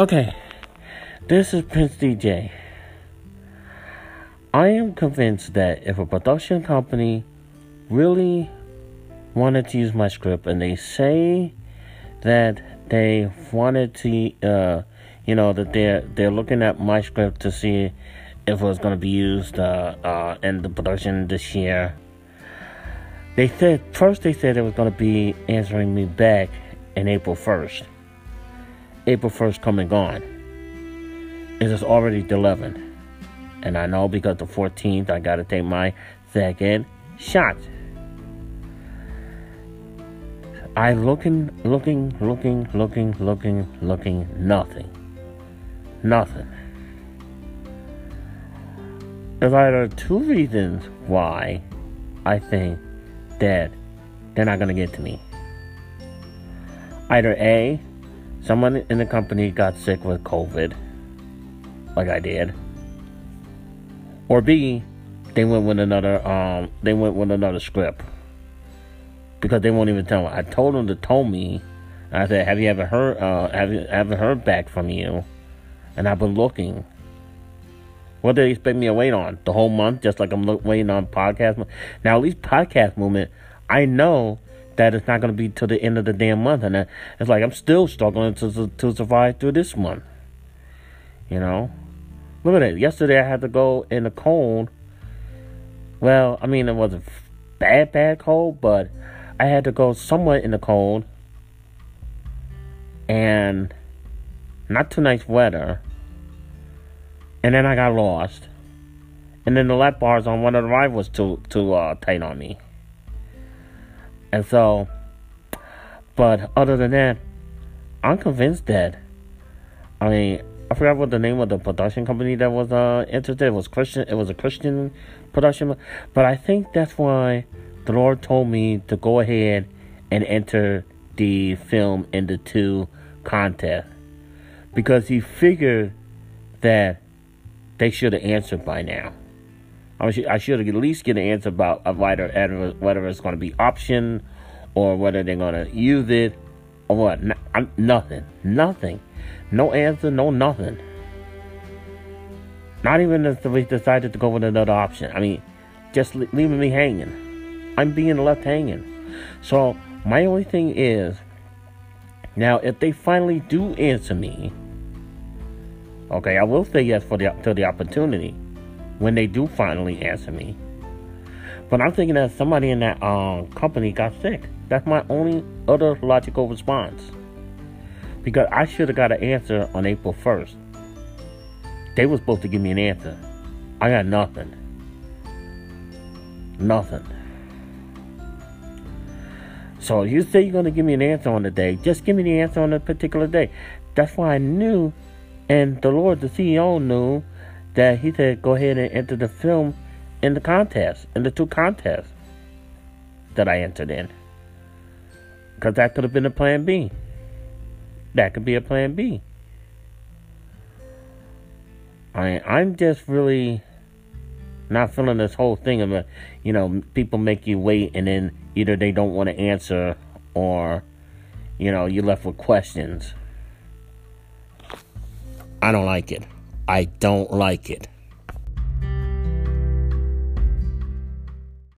Okay, this is Prince DJ. I am convinced that if a production company really wanted to use my script and they say that they wanted to, uh, you know, that they're they're looking at my script to see if it was going to be used uh, uh, in the production this year. They said first they said it was going to be answering me back in April first. April first come and gone. It is already the 11th. And I know because the 14th, I got to take my second shot. I looking, looking, looking, looking, looking, looking, nothing. Nothing. There's either two reasons why I think that they're not going to get to me. Either A, someone in the company got sick with COVID, like I did or B, they went with another um they went with another script. Because they won't even tell me. I told them to tell me. I said, Have you ever heard uh have you ever heard back from you? And I've been looking. What do they expect me to wait on? The whole month, just like I'm waiting on podcast. Now, at least podcast movement, I know that it's not going to be till the end of the damn month, and it's like I'm still struggling to to survive through this month. You know, Look at it. Yesterday I had to go in the cold. Well, I mean, it wasn't bad, bad cold, but I had to go somewhere in the cold. And not too nice weather. And then I got lost. And then the lap bars on one of the was too too uh, tight on me. And so, but other than that, I'm convinced that. I mean, I forgot what the name of the production company that was uh, interested. It was Christian. It was a Christian production, but I think that's why the Lord told me to go ahead and enter the film in the two contest because He figured that they should have answered by now. I should, I should at least get an answer about uh, whether whether it's going to be option or whether they're going to use it or what. N- nothing, nothing. No answer, no nothing. Not even if we decided to go with another option. I mean, just leaving me hanging. I'm being left hanging. So, my only thing is now, if they finally do answer me, okay, I will say yes for the to the opportunity when they do finally answer me. But I'm thinking that somebody in that um, company got sick. That's my only other logical response because I should have got an answer on April 1st. They were supposed to give me an answer. I got nothing. Nothing. So you say you're going to give me an answer on the day. Just give me the answer on a particular day. That's why I knew, and the Lord, the CEO, knew that he said go ahead and enter the film in the contest, in the two contests that I entered in. Because that could have been a plan B. That could be a plan B. I I'm just really not feeling this whole thing of, uh, you know, people make you wait and then either they don't want to answer or, you know, you're left with questions. I don't like it. I don't like it.